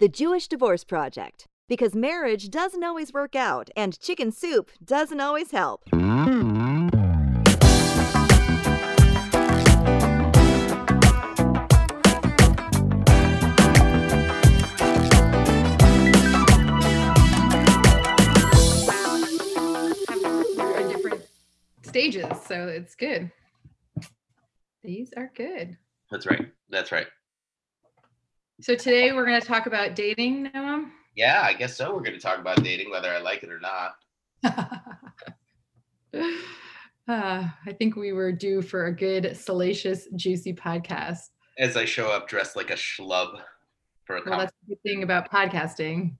The Jewish Divorce Project. Because marriage doesn't always work out, and chicken soup doesn't always help. We're different stages, so it's good. These are good. That's right. That's right. So today we're going to talk about dating, Noam. Yeah, I guess so. We're going to talk about dating, whether I like it or not. Uh, I think we were due for a good, salacious, juicy podcast. As I show up dressed like a schlub for a Well, that's the good thing about podcasting.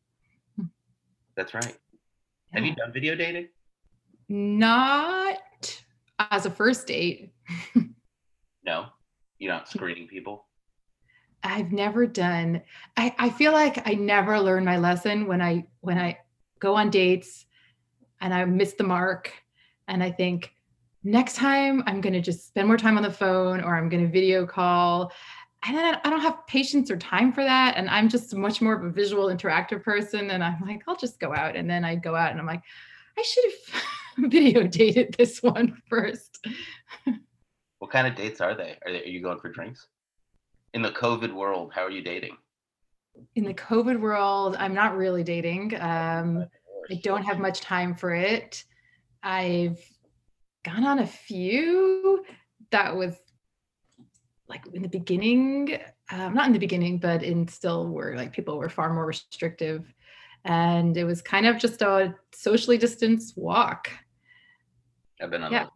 That's right. Have you done video dating? Not as a first date. No. You're not screening people? I've never done. I, I feel like I never learn my lesson when I when I go on dates and I miss the mark and I think next time I'm going to just spend more time on the phone or I'm going to video call. And then I don't have patience or time for that. And I'm just much more of a visual interactive person. And I'm like, I'll just go out. And then I go out and I'm like, I should have video dated this one first. What kind of dates are they? Are, they, are you going for drinks? In the COVID world, how are you dating? In the COVID world, I'm not really dating. Um, I don't have much time for it. I've gone on a few that was like in the beginning, um, not in the beginning, but in still where like people were far more restrictive. And it was kind of just a socially distanced walk. I've been on Yeah. those.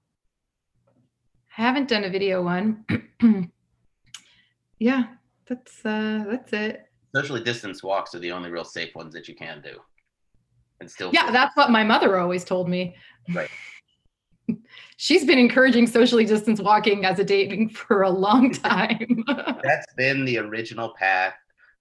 I haven't done a video one. yeah, that's uh that's it. Socially distanced walks are the only real safe ones that you can do. And still Yeah, that's what my mother always told me. Right. She's been encouraging socially distanced walking as a dating for a long time. that's been the original path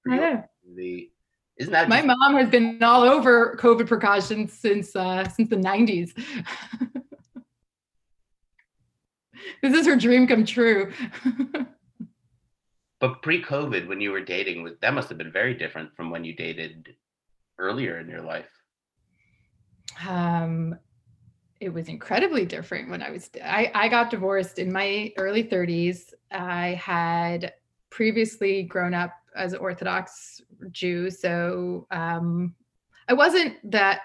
for your community. Isn't that My just- mom has been all over COVID precautions since uh, since the 90s. this is her dream come true. But pre-COVID, when you were dating, that must have been very different from when you dated earlier in your life. um, it was incredibly different when I was I, I got divorced in my early 30s. I had previously grown up as an Orthodox Jew, so um, I wasn't that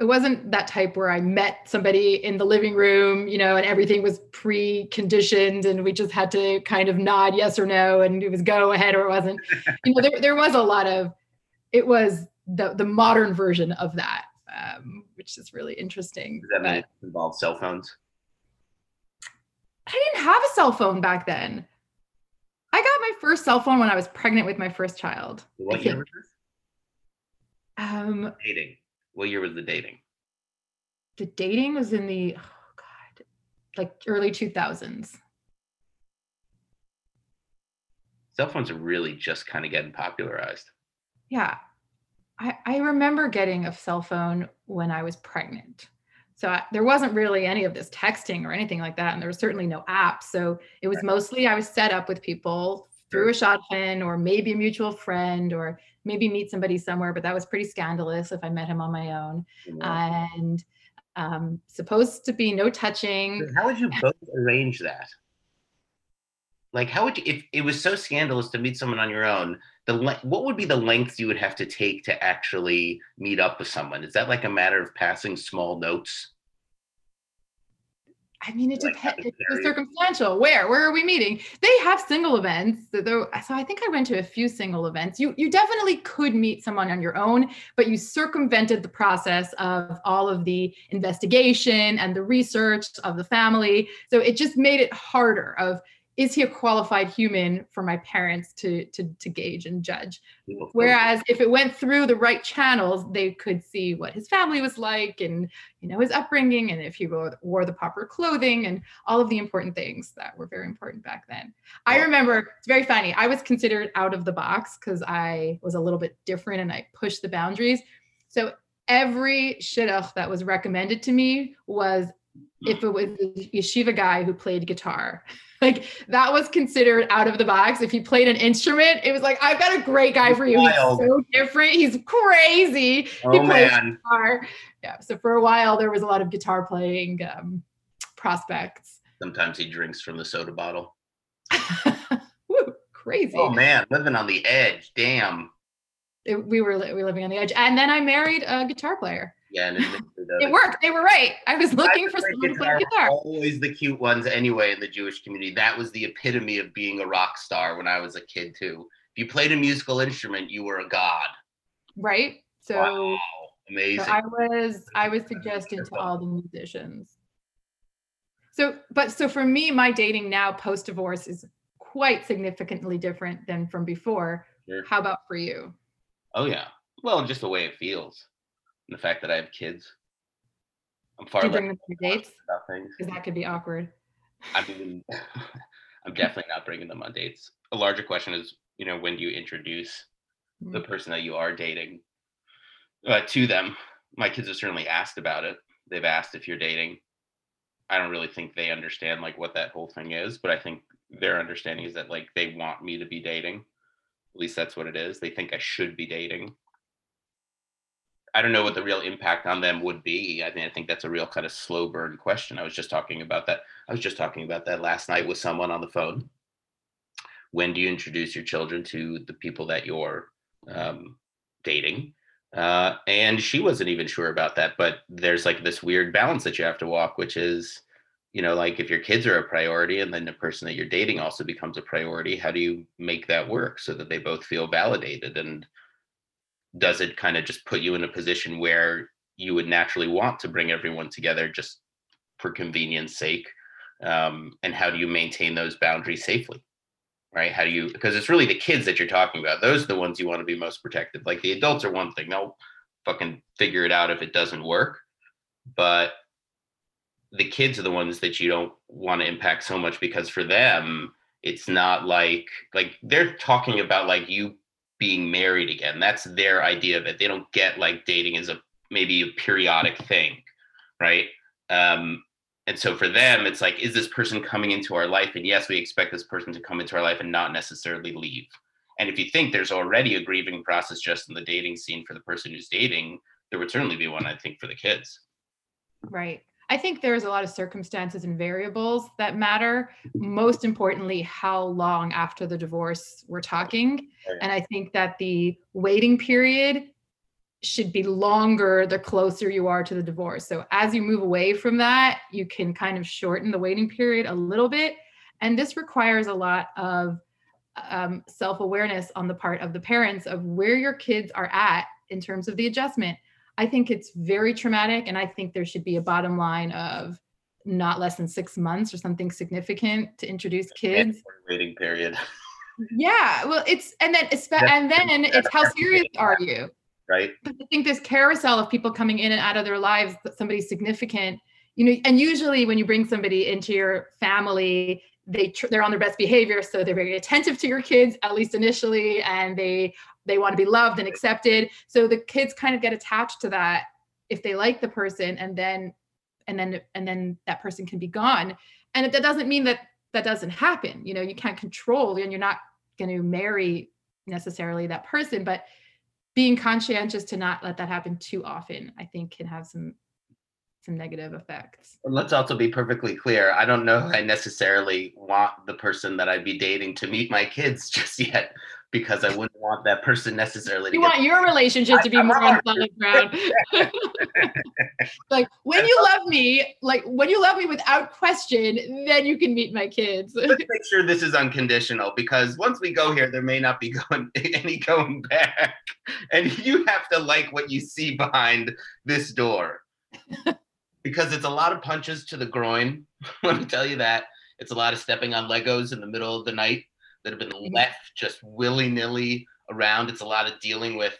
it wasn't that type where I met somebody in the living room, you know, and everything was pre-conditioned and we just had to kind of nod yes or no and it was go ahead or it wasn't. you know, there, there was a lot of it was the the modern version of that, um, which is really interesting. Does that mean But involved cell phones? I didn't have a cell phone back then. I got my first cell phone when I was pregnant with my first child. What year was this? Um, Dating. What year was the dating? the dating was in the oh god, like early 2000s. Cell phones are really just kind of getting popularized. Yeah. I, I remember getting a cell phone when I was pregnant. So I, there wasn't really any of this texting or anything like that. And there was certainly no apps. So it was mostly I was set up with people through a shadchan or maybe a mutual friend or maybe meet somebody somewhere. But that was pretty scandalous if I met him on my own. And um, supposed to be no touching. How would you both arrange that? Like, how would you, if it was so scandalous to meet someone on your own, the le- what would be the lengths you would have to take to actually meet up with someone? Is that like a matter of passing small notes? I mean, it Like depends. It's circumstantial. Where? Where are we meeting? They have single events. So, so I think I went to a few single events. You you definitely could meet someone on your own, but you circumvented the process of all of the investigation and the research of the family. So it just made it harder. Of is he a qualified human for my parents to to to gauge and judge? Whereas if it went through the right channels, they could see what his family was like and you know his upbringing and if he wore, wore the proper clothing and all of the important things that were very important back then. I remember it's very funny. I was considered out of the box because I was a little bit different and I pushed the boundaries. So every shidduch that was recommended to me was if it was a yeshiva guy who played guitar. Like that was considered out of the box. If he played an instrument, it was like, I've got a great guy for you. Wild. He's so different. He's crazy. Oh he plays man. guitar. Yeah. So for a while, there was a lot of guitar playing um, prospects. Sometimes he drinks from the soda bottle. Woo, crazy. Oh man, living on the edge. Damn. It- we were li- we were living on the edge. And then I married a guitar player. Yeah, and It worked. They were right. I was looking for someone to play guitar. Always the cute ones anyway in the Jewish community. That was the epitome of being a rock star when I was a kid too. If you played a musical instrument, you were a god. Right. So, wow, so amazing. I was I was suggesting to all the musicians. So, but so for me, my dating now post divorce is quite significantly different than from before. Sure. How about for you? oh yeah. Well, just the way it feels, and the fact that I have kids. I'm far Do you bring them your dates? Because that could be awkward. I mean, I'm definitely not bringing them on dates. A larger question is, you know, when do you introduce Mm. the person that you are dating uh, to them? My kids have certainly asked about it. They've asked if you're dating. I don't really think they understand like what that whole thing is, but I think their understanding is that like they want me to be dating. At least that's what it is. They think I should be dating. I don't know what the real impact on them would be. I mean, I think that's a real kind of slow burn question. I was just talking about that. I was just talking about that last night with someone on the phone. When do you introduce your children to the people that you're um, dating? Uh, and she wasn't even sure about that. But there's like this weird balance that you have to walk, which is, you know, like if your kids are a priority and then the person that you're dating also becomes a priority, how do you make that work so that they both feel validated? And does it kind of just put you in a position where you would naturally want to bring everyone together just for convenience sake? Um, and how do you maintain those boundaries safely? Right? How do you, because it's really the kids that you're talking about. Those are the ones you want to be most protective. Like the adults are one thing, they'll fucking figure it out if it doesn't work. But the kids are the ones that you don't want to impact so much because for them, it's not like, like they're talking about like you being married again. That's their idea of it. They don't get like dating as a maybe a periodic thing, right? Um, and so for them, it's like, is this person coming into our life? And yes, we expect this person to come into our life and not necessarily leave. And if you think there's already a grieving process just in the dating scene for the person who's dating, there would certainly be one, I think, for the kids. Right. I think there's a lot of circumstances and variables that matter. Most importantly, how long after the divorce we're talking. And I think that the waiting period should be longer the closer you are to the divorce. So as you move away from that, you can kind of shorten the waiting period a little bit. And this requires a lot of um, self awareness on the part of the parents of where your kids are at in terms of the adjustment. I think it's very traumatic, and I think there should be a bottom line of not less than six months or something significant to introduce kids. Waiting period, Yeah, well, it's and then it's and then it's how serious are you? right? But I think this carousel of people coming in and out of their lives, that somebody's significant, you know, and usually when you bring somebody into your family, they tr- they're on their best behavior, so they're very attentive to your kids at least initially, and they they want to be loved and accepted. So the kids kind of get attached to that if they like the person, and then and then and then that person can be gone, and that doesn't mean that that doesn't happen. You know, you can't control, and you're not going to marry necessarily that person, but being conscientious to not let that happen too often, I think can have some some negative effects. Let's also be perfectly clear. I don't know if I necessarily want the person that I'd be dating to meet my kids just yet, because I wouldn't want that person necessarily to You get want your relationship to be I- I more on solid ground. like when you love me, like when you love me without question, then you can meet my kids. let's make sure this is unconditional because once we go here, there may not be going any going back. And you have to like what you see behind this door. because it's a lot of punches to the groin. Let me tell you that. It's a lot of stepping on Legos in the middle of the night that have been mm-hmm. left just willy-nilly around. It's a lot of dealing with,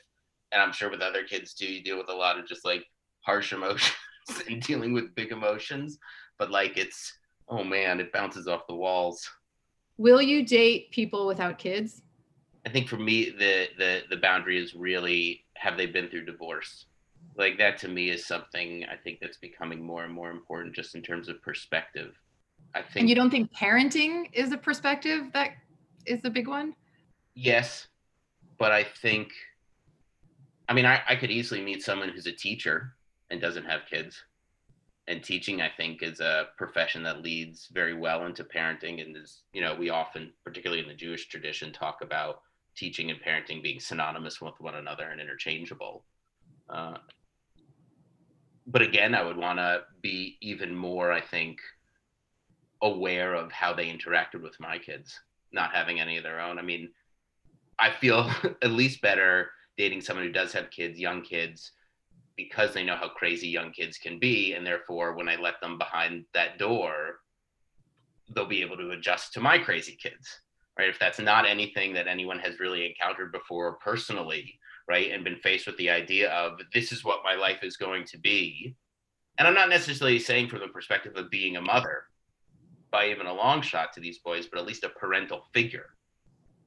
and I'm sure with other kids too, you deal with a lot of just like harsh emotions and dealing with big emotions. But like it's oh man, it bounces off the walls. Will you date people without kids? I think for me, the the the boundary is really have they been through divorce? like that to me is something I think that's becoming more and more important just in terms of perspective. I think And you don't think parenting is a perspective that is the big one? yes, but I think I mean I, I could easily meet someone who's a teacher and doesn't have kids. And teaching, I think, is a profession that leads very well into parenting and is, you know, we often, particularly in the Jewish tradition, talk about teaching and parenting being synonymous with one another and interchangeable. Uh, but again, I would want to be even more, I think, aware of how they interacted with my kids, not having any of their own. I mean, I feel at least better dating someone who does have kids, young kids, because they know how crazy young kids can be. And therefore, when I let them behind that door, they'll be able to adjust to my crazy kids, right? If that's not anything that anyone has really encountered before personally, right? And been faced with the idea of this is what my life is going to be. And I'm not necessarily saying from the perspective of being a mother by even a long shot to these boys, but at least a parental figure,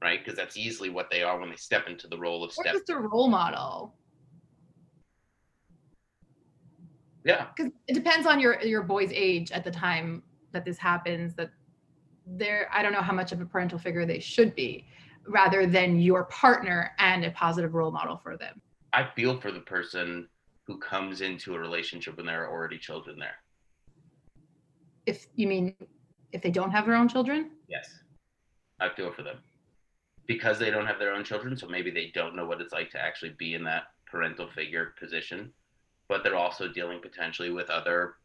right? Because that's easily what they are when they step into the role of Or step. just a role model. Yeah. because it depends on your your boy's age at the time that this happens that they're i don't know how much of a parental figure they should be rather than your partner and a positive role model for them I feel for the person who comes into a relationship when there are already children there. if you mean if they don't have their own children Yes. I feel for them because they don't have their own children. So maybe they don't know what it's like to actually be in that parental figure position, but they're also dealing potentially with other,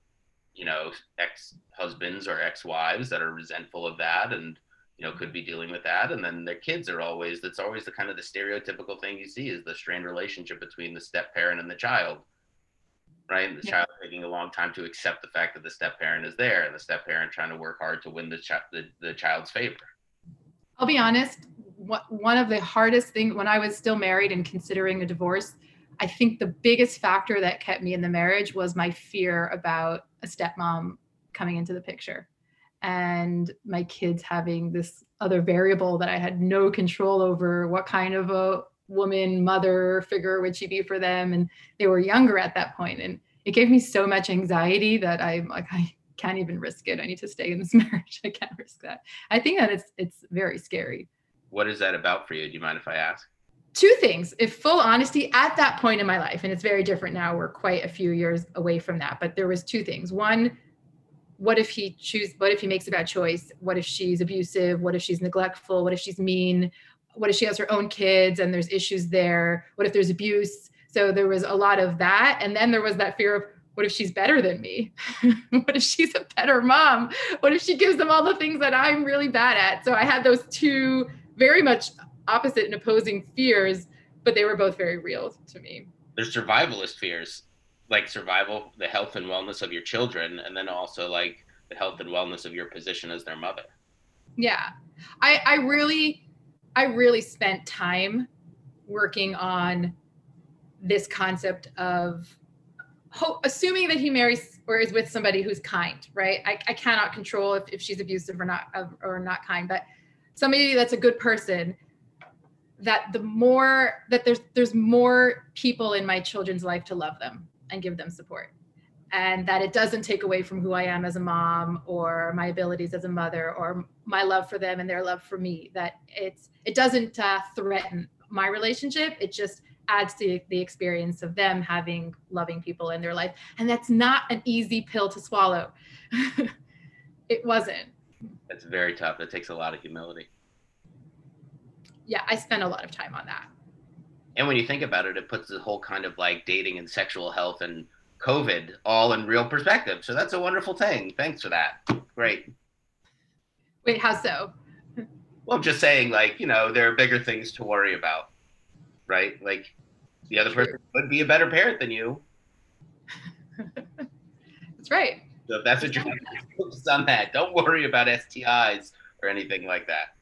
you know, ex husbands or ex wives that are resentful of that and, you know, could be dealing with that. And then their kids are always, that's always the kind of the stereotypical thing you see is the strained relationship between the step parent and the child. Right. And the Yeah. child taking a long time to accept the fact that the step parent is there and the step parent trying to work hard to win the, chi- the, the child's favor. i'll be honest what, one of the hardest things when i was still married and considering a divorce i think the biggest factor that kept me in the marriage was my fear about a stepmom coming into the picture and my kids having this other variable that I had no control over. What kind of a woman, mother figure would she be for them? And they were younger at that point, and it gave me so much anxiety that I'm like, I can't even risk it. I need to stay in this marriage. I can't risk that. I think that it's it's very scary. What is that about for you? Do you mind if I ask? Two things. If full honesty, at that point in my life, and it's very different now. We're quite a few years away from that, but there was two things. One what if he choose what if he makes a bad choice what if she's abusive what if she's neglectful what if she's mean what if she has her own kids and there's issues there? What if there's abuse? So there was a lot of that. And then there was that fear of what if she's better than me? What if she's a better mom? What if she gives them all the things that i'm really bad at? So i had those two very much opposite and opposing fears but they were both very real to me. There's survivalist fears, like survival, the health and wellness of your children, and then also like the health and wellness of your position as their mother. yeah. I i really i really spent time working on this concept of assuming that he marries or is with somebody who's kind right? I, I cannot control if, if she's abusive or not or not kind but somebody that's a good person that the more that there's there's more people in my children's life to love them and give them support and that it doesn't take away from who I am as a mom or my abilities as a mother or my love for them and their love for me that it's it doesn't uh, threaten my relationship. It just adds to the experience of them having loving people in their life. And that's not an easy pill to swallow. It wasn't. That's very tough. That takes a lot of humility. yeah i spent a lot of time on that. And when you think about it, it puts the whole kind of like dating and sexual health and COVID all in real perspective. So that's a wonderful thing. Thanks for that. Great. wait how so Well, I'm just saying, like, you know, there are bigger things to worry about, right? Like, the other person could be a better parent than you. that's right So if that's what you're doing, focus on that. Don't worry about STIs or anything like that.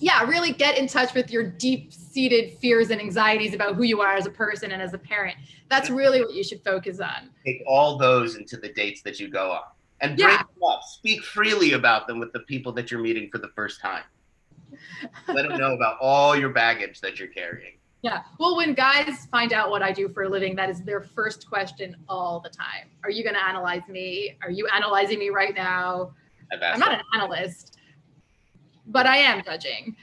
Yeah, really get in touch with your deep seated fears and anxieties about who you are as a person and as a parent. That's really what you should focus on. Take all those into the dates that you go on and bring Yeah. them up. Speak freely about them with the people that you're meeting for the first time. Let them know about all your baggage that you're carrying. Yeah. Well, when guys find out what I do for a living, that is their first question all the time. Are you going to analyze me? Are you analyzing me right now? I'm not an analyst, but I am judging.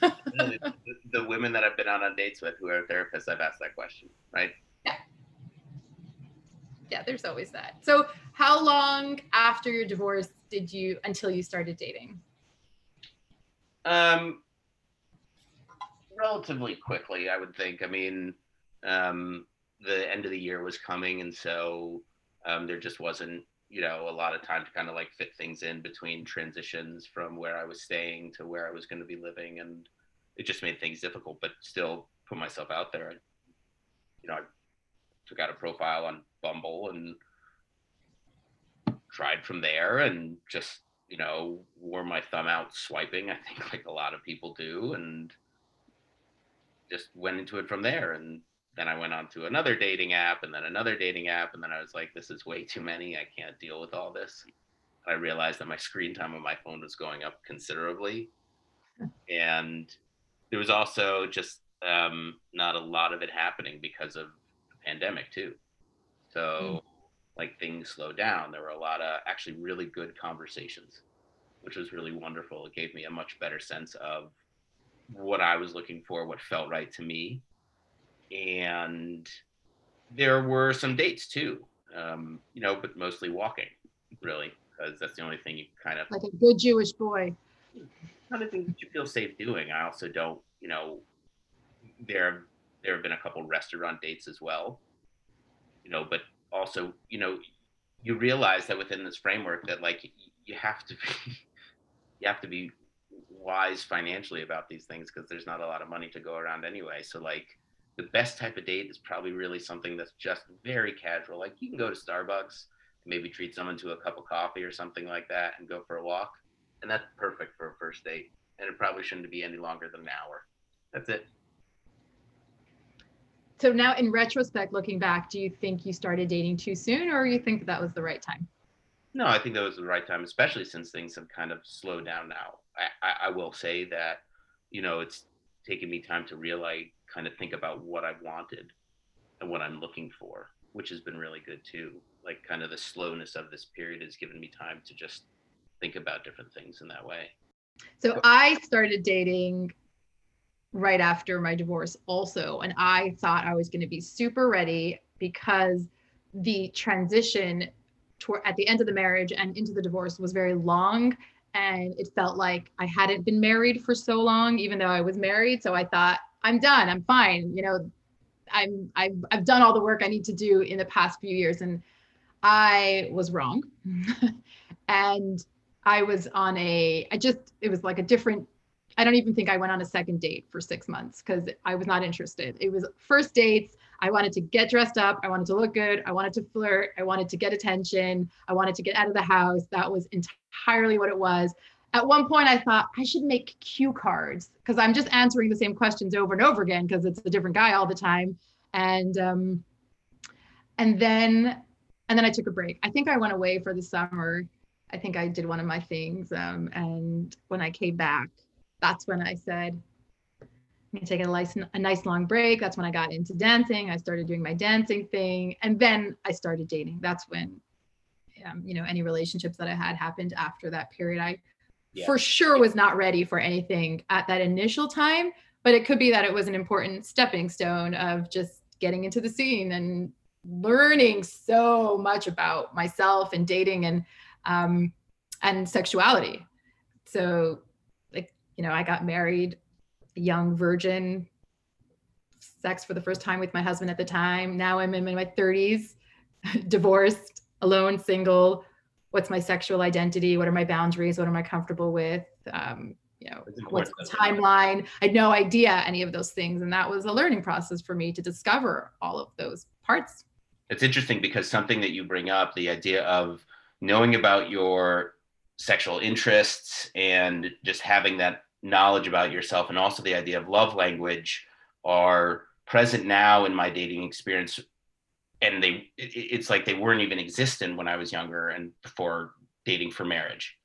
the, the women that I've been out on dates with who are therapists, I've asked that question, right? Yeah. Yeah, there's always that. So, how long after your divorce did you until you started dating? Um, relatively quickly, I would think. I mean, um, the end of the year was coming, and so um, there just wasn't, you know, a lot of time to kind of like fit things in between transitions from where I was staying to where I was going to be living, and it just made things difficult. But still, put myself out there. You know, I took out a profile on Bumble and tried from there, and just you know wore my thumb out swiping. I think like a lot of people do, and just went into it from there. And then I went on to another dating app and then another dating app. And then I was like, this is way too many. I can't deal with all this. And I realized that my screen time on my phone was going up considerably. And there was also just um, not a lot of it happening because of the pandemic, too. So, mm. like, things slowed down. There were a lot of actually really good conversations, which was really wonderful. It gave me a much better sense of what I was looking for, what felt right to me. And there were some dates too, um, you know, but mostly walking, really, because that's the only thing you kind of like a good Jewish boy. Not a thing that you feel safe doing. I also don't, you know, there there have been a couple restaurant dates as well, you know, but also, you know, you realize that within this framework that like you have to be you have to be wise financially about these things because there's not a lot of money to go around anyway. So like the best type of date is probably really something that's just very casual. Like you can go to Starbucks, maybe treat someone to a cup of coffee or something like that and go for a walk. And that's perfect for a first date. And it probably shouldn't be any longer than an hour. That's it. So now in retrospect, looking back, do you think you started dating too soon or you think that, that was the right time? No, I think that was the right time, especially since things have kind of slowed down now. I, I, will say that, you know, it's taken me time to really kind of think about what I wanted and what I'm looking for, which has been really good too. Like kind of the slowness of this period has given me time to just think about different things in that way. So I started dating right after my divorce also and I thought I was going to be super ready because the transition toward at the end of the marriage and into the divorce was very long and it felt like I hadn't been married for so long, even though I was married. So I thought, I'm done, I'm fine. You know, I'm I've I've done all the work I need to do in the past few years, and I was wrong. and I was on a I just it was like a different I don't even think I went on a second date for six months because I was not interested. It was first dates. I wanted to get dressed up. I wanted to look good. I wanted to flirt. I wanted to get attention. I wanted to get out of the house. That was entirely what it was. At one point, I thought I should make cue cards because I'm just answering the same questions over and over again because it's a different guy all the time. And um, and then and then I took a break. I think I went away for the summer. I think I did one of my things. Um, and when I came back, that's when I said, I'm taking a nice, a nice long break. That's when I got into dancing. I started doing my dancing thing. And then I started dating. That's when, um, you know, any relationships that I had happened after that period. I yeah. for sure was not ready for anything at that initial time, but it could be that it was an important stepping stone of just getting into the scene and learning so much about myself and dating and, um, and sexuality. So like you know, I got married, young virgin, sex for the first time with my husband at the time. Now I'm in my 30s, divorced, alone, single. What's my sexual identity? What are my boundaries? What am I comfortable with? Um, you know, what's the timeline? I had no idea any of those things. And that was a learning process for me to discover all of those parts. It's interesting because something that you bring up, the idea of knowing about your sexual interests and just having that knowledge about yourself and also the idea of love language are present now in my dating experience and they it's like they weren't even existent when i was younger and before dating for marriage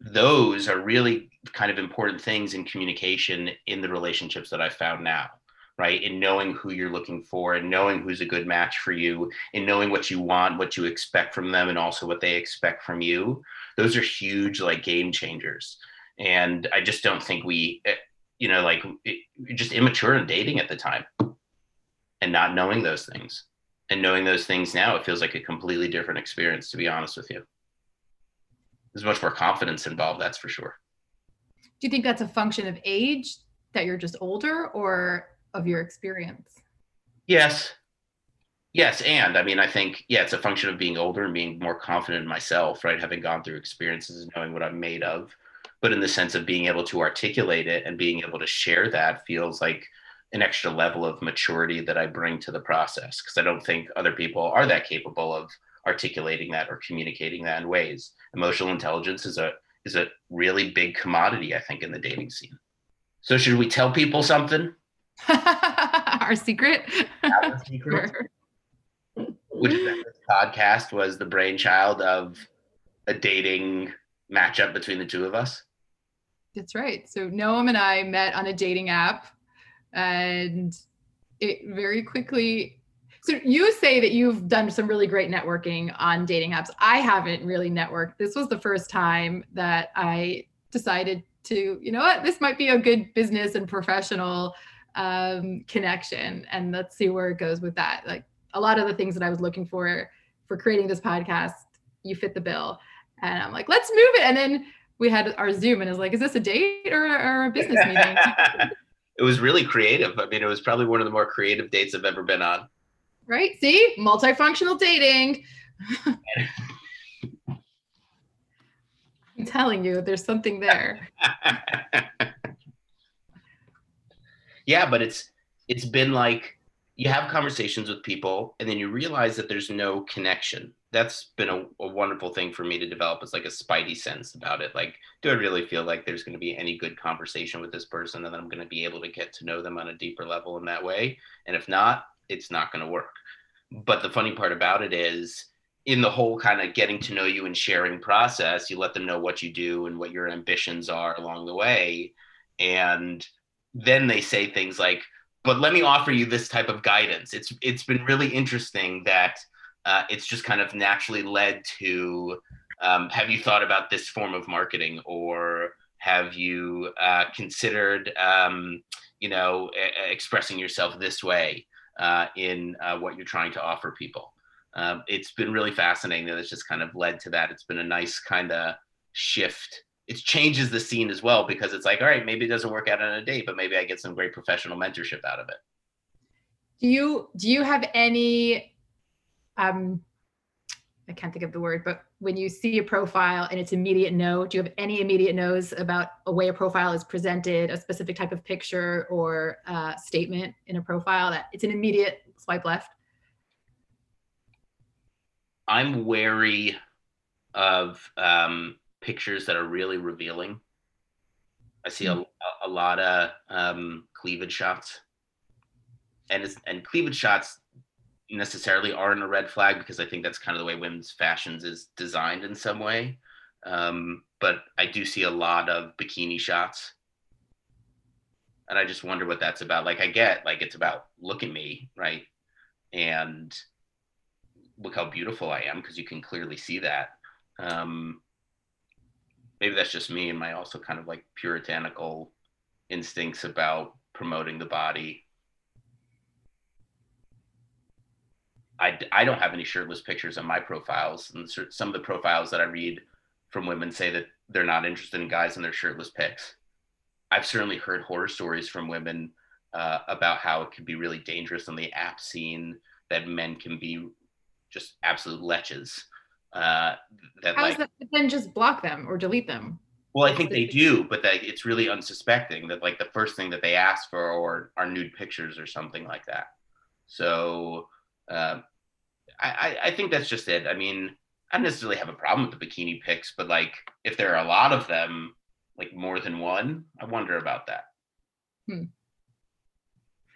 those are really kind of important things in communication in the relationships that I found now, right? In knowing who you're looking for and knowing who's a good match for you, and knowing what you want, what you expect from them, and also what they expect from you. Those are huge, like game changers. And I just don't think we, eh, you know, like it, just immature in dating at the time and not knowing those things. And knowing those things now, it feels like a completely different experience, to be honest with you. There's much more confidence involved that's for sure. Do you think that's a function of age that you're just older or of your experience? Yes. Yes and i mean i think yeah it's a function of being older and being more confident in myself right having gone through experiences and knowing what i'm made of. But in the sense of being able to articulate it and being able to share that feels like an extra level of maturity that i bring to the process because i don't think other people are that capable of articulating that or communicating that in ways. Emotional intelligence is a is a really big commodity, I think, in the dating scene. So should we tell people something? Our secret. Our secret. Which this podcast was the brainchild of a dating matchup between the two of us. That's right. So Noam and I met on a dating app and it very quickly so you say that you've done some really great networking on dating apps. I haven't really networked. This was the first time that I decided to, you know what, this might be a good business and professional um, connection. And let's see where it goes with that. Like a lot of the things that I was looking for for creating this podcast, you fit the bill. And I'm like, let's move it. And then we had our Zoom and I was like, is this a date or, or a business meeting? it was really creative. I mean, it was probably one of the more creative dates I've ever been on right? See, multifunctional dating. I'm telling you, there's something there. yeah, but it's it's been like you have conversations with people and then you realize that there's no connection. That's been a, a wonderful thing for me to develop. It's like a spidey sense about it. Like, do I really feel like there's going to be any good conversation with this person and I'm going to be able to get to know them on a deeper level in that way? And if not, it's not going to work. But the funny part about it is, in the whole kind of getting to know you and sharing process, you let them know what you do and what your ambitions are along the way. And then they say things like, but let me offer you this type of guidance. It's it's been really interesting that uh, it's just kind of naturally led to um, have you thought about this form of marketing or have you uh, considered um, you know expressing yourself this way uh, in uh, what you're trying to offer people. Um, it's been really fascinating that it's just kind of led to that. It's been a nice kind of shift. It changes the scene as well because it's like, all right, maybe it doesn't work out on a date, but maybe I get some great professional mentorship out of it. Do you do you have any um I can't think of the word, but when you see a profile and it's immediate no, do you have any immediate no's about a way a profile is presented, a specific type of picture or uh, statement in a profile that it's an immediate swipe left? I'm wary of um, pictures that are really revealing. I see a, a lot of um, cleavage shots, and it's, and cleavage shots necessarily aren't a red flag because I think that's kind of the way women's fashions is designed in some way. Um, but I do see a lot of bikini shots. And I just wonder what that's about. Like I get like it's about look at me, right? And look how beautiful I am because you can clearly see that. Um, maybe that's just me and my also kind of like puritanical instincts about promoting the body I, I don't have any shirtless pictures on my profiles. And some of the profiles that I read from women say that they're not interested in guys in their shirtless pics. I've certainly heard horror stories from women uh, about how it can be really dangerous on the app scene, that men can be just absolute leches. Uh, that How like, that? Then just block them or delete them. Well, I think they do, but that it's really unsuspecting that like the first thing that they ask for or are nude pictures or something like that. So uh, I, I think that's just it. I mean, I don't necessarily have a problem with the bikini pics, but like if there are a lot of them, like more than one, I wonder about that. Because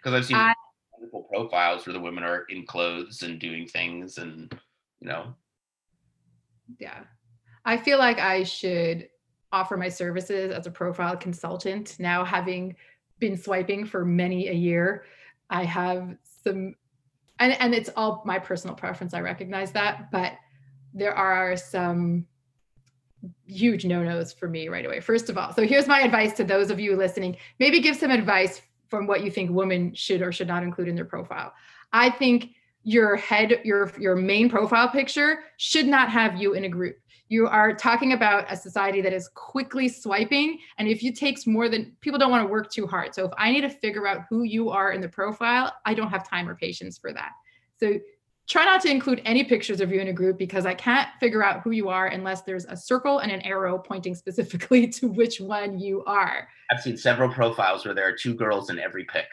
hmm. I've seen I, wonderful profiles where the women are in clothes and doing things, and you know. Yeah, I feel like I should offer my services as a profile consultant. Now, having been swiping for many a year, I have some, and, and it's all my personal preference. I recognize that, but there are some huge no-nos for me right away. First of all, so here's my advice to those of you listening. Maybe give some advice from what you think women should or should not include in their profile. I think your head, your your main profile picture should not have you in a group. You are talking about a society that is quickly swiping. And if it takes more than people don't want to work too hard. So if I need to figure out who you are in the profile, I don't have time or patience for that. So try not to include any pictures of you in a group because I can't figure out who you are unless there's a circle and an arrow pointing specifically to which one you are. I've seen several profiles where there are two girls in every pic,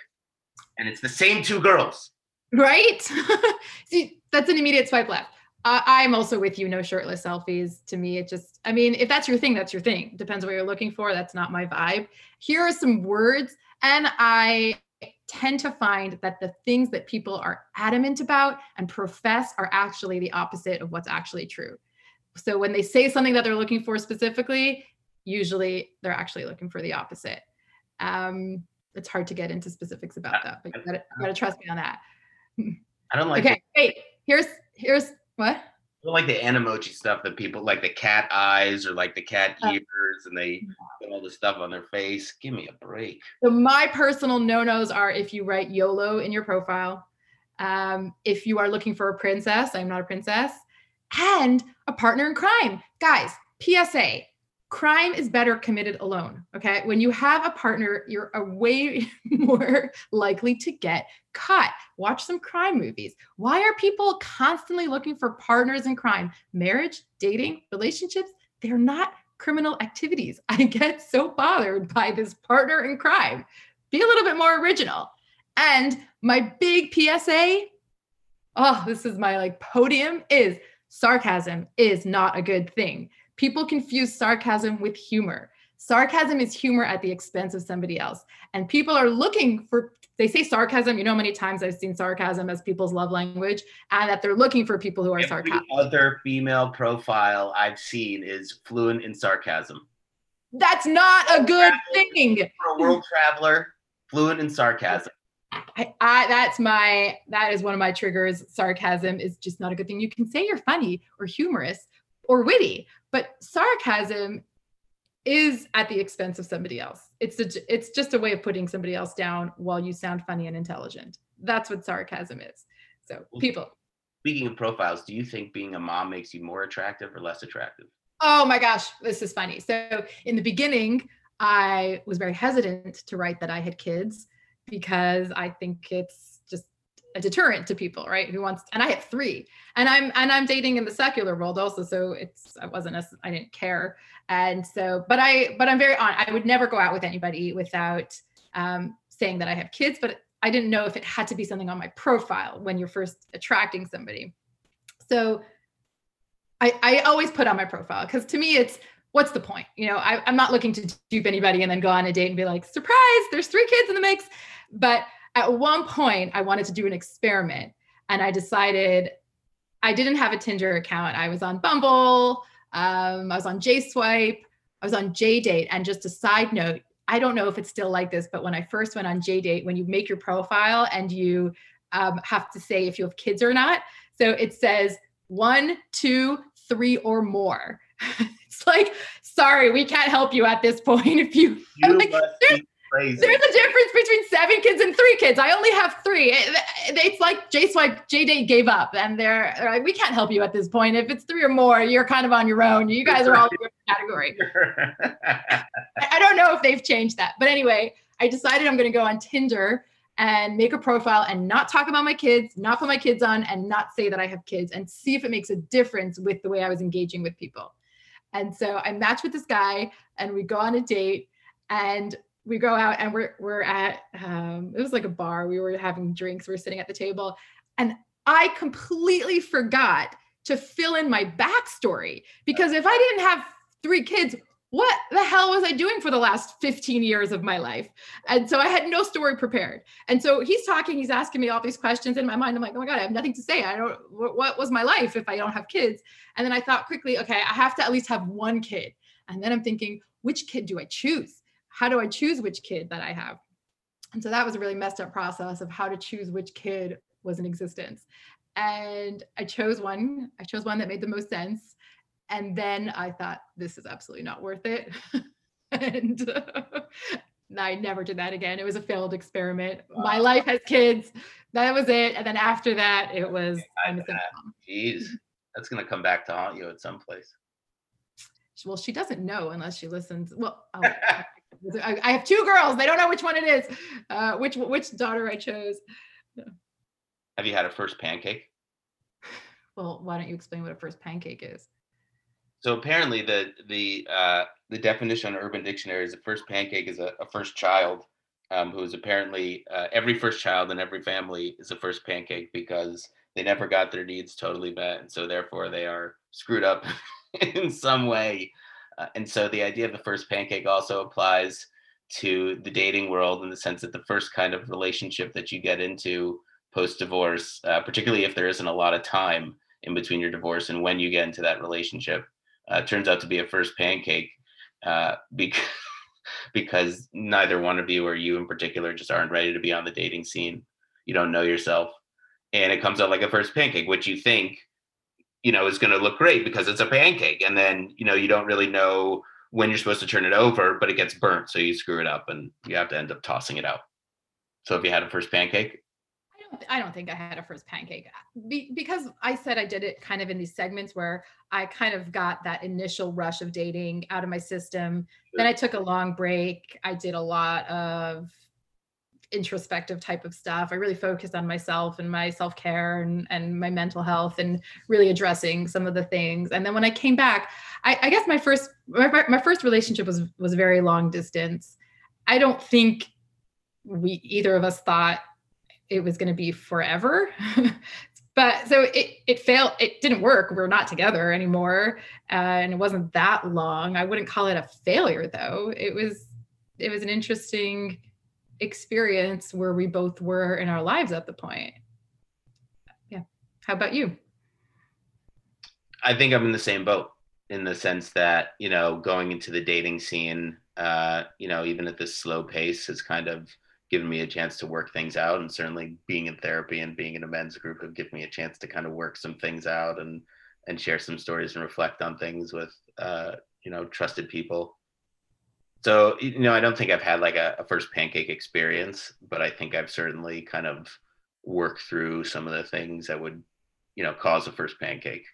and it's the same two girls. Right? See, that's an immediate swipe left. Uh, I'm also with you. No shirtless selfies. To me, it just, I mean, if that's your thing, that's your thing. Depends what you're looking for. That's not my vibe. Here are some words. And I tend to find that the things that people are adamant about and profess are actually the opposite of what's actually true. So when they say something that they're looking for specifically, usually they're actually looking for the opposite. Um, it's hard to get into specifics about that, but you gotta, you gotta trust me on that. I don't like. Okay, wait. Here's here's what. I don't like the Animoji stuff that people like the cat eyes or like the cat Uh, ears, and they put all this stuff on their face. Give me a break. So my personal no-nos are if you write YOLO in your profile, um, if you are looking for a princess, I'm not a princess, and a partner in crime. Guys, PSA, crime is better committed alone. Okay. When you have a partner, you're a way more likely to get caught. Watch some crime movies. Why are people constantly looking for partners in crime? Marriage, dating, relationships, they're not criminal activities. I get so bothered by this partner in crime. Be a little bit more original. And my big PSA, oh, this is my like podium is sarcasm is not a good thing. People confuse sarcasm with humor. Sarcasm is humor at the expense of somebody else. And people are looking for, they say sarcasm. You know, how many times I've seen sarcasm as people's love language, and that they're looking for people who are Every sarcastic. other female profile I've seen is fluent in sarcasm. That's not a good thing. For a world traveler, fluent in sarcasm. I, I that's my that is one of my triggers. Sarcasm is just not a good thing. You can say you're funny or humorous or witty, but sarcasm is at the expense of somebody else. It's a, it's just a way of putting somebody else down while you sound funny and intelligent. That's what sarcasm is. So people, Speaking of profiles, do you think being a mom makes you more attractive or less attractive? Oh my gosh, this is funny. So in the beginning, I was very hesitant to write that I had kids because I think it's a deterrent to people, right? Who wants and I had three. And I'm and I'm dating in the secular world also. So it's I wasn't as I didn't care. And so, but I but I'm very on. I would never go out with anybody without um, saying that I have kids, but I didn't know if it had to be something on my profile when you're first attracting somebody. So I, I always put on my profile because to me it's what's the point? You know, I, I'm not looking to dupe anybody and then go on a date and be like, surprise, there's three kids in the mix. But at one point, I wanted to do an experiment and I decided I didn't have a Tinder account. I was on Bumble, um, I was on J Swipe, I was on J Date. And just a side note, I don't know if it's still like this, but when I first went on J Date, when you make your profile and you um, have to say if you have kids or not, so it says one, two, three, or more. it's like, sorry, we can't help you at this point. If you, You like, there's, crazy. there's a difference between seven kids and three kids. I only have three. It- it's like J Swipe, J Date gave up, and they're, they're like, we can't help you at this point. If it's three or more, you're kind of on your own. You guys are all in your category. I don't know if they've changed that. But anyway, I decided I'm going to go on Tinder and make a profile and not talk about my kids, not put my kids on, and not say that I have kids and see if it makes a difference with the way I was engaging with people. And so I match with this guy and we go on a date and we go out and we're we're at um, it was like a bar. We were having drinks, We're sitting at the table, and I completely forgot to fill in my backstory because if I didn't have three kids, what the hell was I doing for the last 15 years of my life? And so I had no story prepared. And so he's talking, he's asking me all these questions in my mind. I'm like, oh my God, I have nothing to say. I don't, what was my life if I don't have kids? And then I thought quickly, okay, I have to at least have one kid. And then I'm thinking, which kid do I choose? How do I choose which kid that I have? And so that was a really messed up process of how to choose which kid was in existence. And I chose one. I chose one that made the most sense. And then I thought, this is absolutely not worth it. and uh, I never did that again. It was a failed experiment. Wow. My life has kids. That was it. And then after that, it was. Jeez, that's gonna come back to haunt you at some place. Well, she doesn't know unless she listens. Well, I have two girls. They don't know which one it is. Uh, which which daughter I chose. Have you had a first pancake? Well, why don't you explain what a first pancake is? So apparently, the the uh, the definition on Urban Dictionary is the first pancake is a, a first child, um, who is apparently uh, every first child in every family is a first pancake because they never got their needs totally met, and so therefore they are screwed up in some way. Uh, and so the idea of the first pancake also applies to the dating world in the sense that the first kind of relationship that you get into post divorce, uh, particularly if there isn't a lot of time in between your divorce and when you get into that relationship, uh, turns out to be a first pancake uh, because because neither one of you or you in particular just aren't ready to be on the dating scene. You don't know yourself, and it comes out like a first pancake, which you think you know is going to look great because it's a pancake, and then you know you don't really know when you're supposed to turn it over, but it gets burnt, so you screw it up, and you have to end up tossing it out. So if you had a first pancake, I don't I don't think I had a first pancake uh, Be- because I said I did it kind of in these segments where I kind of got that initial rush of dating out of my system. Sure. Then I took a long break. I did a lot of introspective type of stuff. I really focused on myself and my self care and, and my mental health and really addressing some of the things. And then when I came back, I, I guess my first my, my first relationship was was very long distance. I don't think we either of us thought it was going to be forever. but so it it failed. It didn't work. We're not together anymore, uh, and it wasn't that long. I wouldn't call it a failure though. It was it was an interesting experience where we both were in our lives at the point. Yeah. How about you? I think I'm in the same boat in the sense that you know going into the dating scene, uh, you know, even at this slow pace, has kind of given me a chance to work things out and certainly being in therapy and being in a men's group have given me a chance to kind of work some things out and and share some stories and reflect on things with uh, you know trusted people so you know i don't think i've had like a, a, first pancake experience but i think i've certainly kind of worked through some of the things that would you know cause a first pancake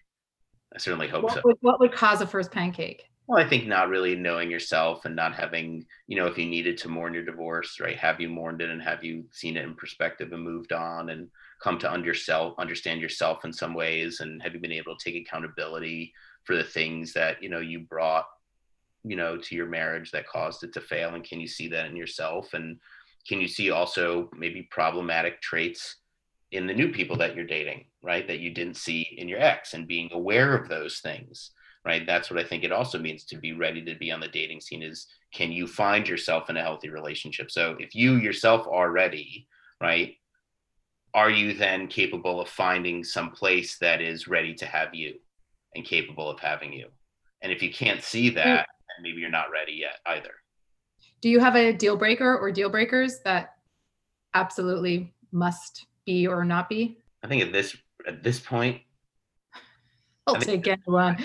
i certainly hope what so would, what would cause a first pancake well, I think not really knowing yourself and not having, you know, if you needed to mourn your divorce, right? Have you mourned it and have you seen it in perspective and moved on and come to underself, understand yourself in some ways? And have you been able to take accountability for the things that, you know, you brought, you know, to your marriage that caused it to fail? And can you see that in yourself? And can you see also maybe problematic traits in the new people that you're dating, right? That you didn't see in your ex and being aware of those things right that's what i think it also means to be ready to be on the dating scene is can you find yourself in a healthy relationship so if you yourself are ready right are you then capable of finding some place that is ready to have you and capable of having you and if you can't see mm. that maybe you're not ready yet either do you have a deal breaker or deal breakers that absolutely must be or not be i think at this at this point I'll take anyone.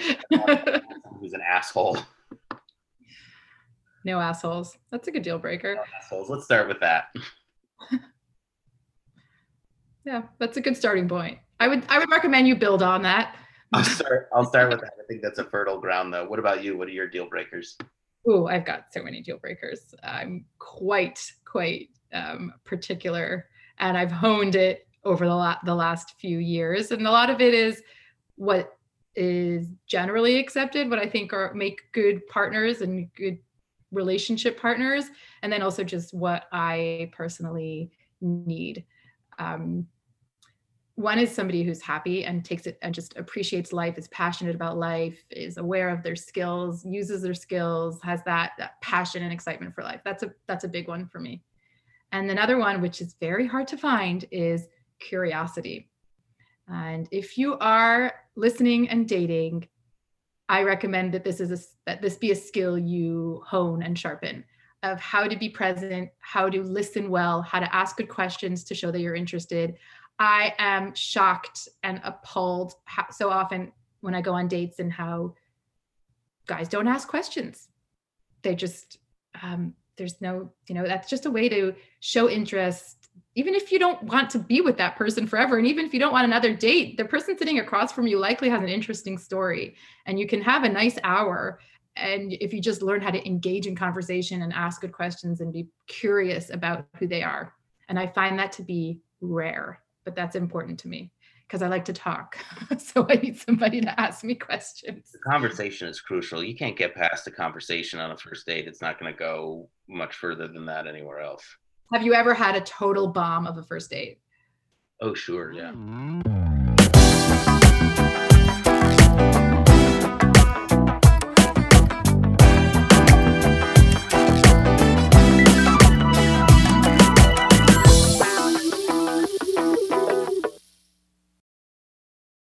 who's an asshole. No assholes. That's a good deal breaker. No assholes. Let's start with that. yeah, that's a good starting point. I would I would recommend you build on that. I'll start I'll start with that. I think that's a fertile ground though. What about you? What are your deal breakers? Oh, I've got so many deal breakers. I'm quite quite um, particular and I've honed it over the, la- the last few years and a lot of it is what is generally accepted, what I think are make good partners and good relationship partners, and then also just what I personally need. Um, one is somebody who's happy and takes it and just appreciates life, is passionate about life, is aware of their skills, uses their skills, has that, that passion and excitement for life. That's a that's a big one for me. And another one, which is very hard to find, is curiosity. And if you are listening and dating, I recommend that this is a that this be a skill you hone and sharpen of how to be present, how to listen well, how to ask good questions to show that you're interested. I am shocked and appalled how, so often when I go on dates and how guys don't ask questions. They just um, there's no you know that's just a way to show interest. Even if you don't want to be with that person forever and even if you don't want another date the person sitting across from you likely has an interesting story. And you can have a nice hour and if you just learn how to engage in conversation and ask good questions and be curious about who they are. And i find that to be rare but that's important to me because i like to talk so i need somebody to ask me questions The conversation is crucial. You can't get past a conversation on a first date. It's not going to go much further than that anywhere else. have you ever had a total bomb of a first date Oh, sure. Yeah. Mm.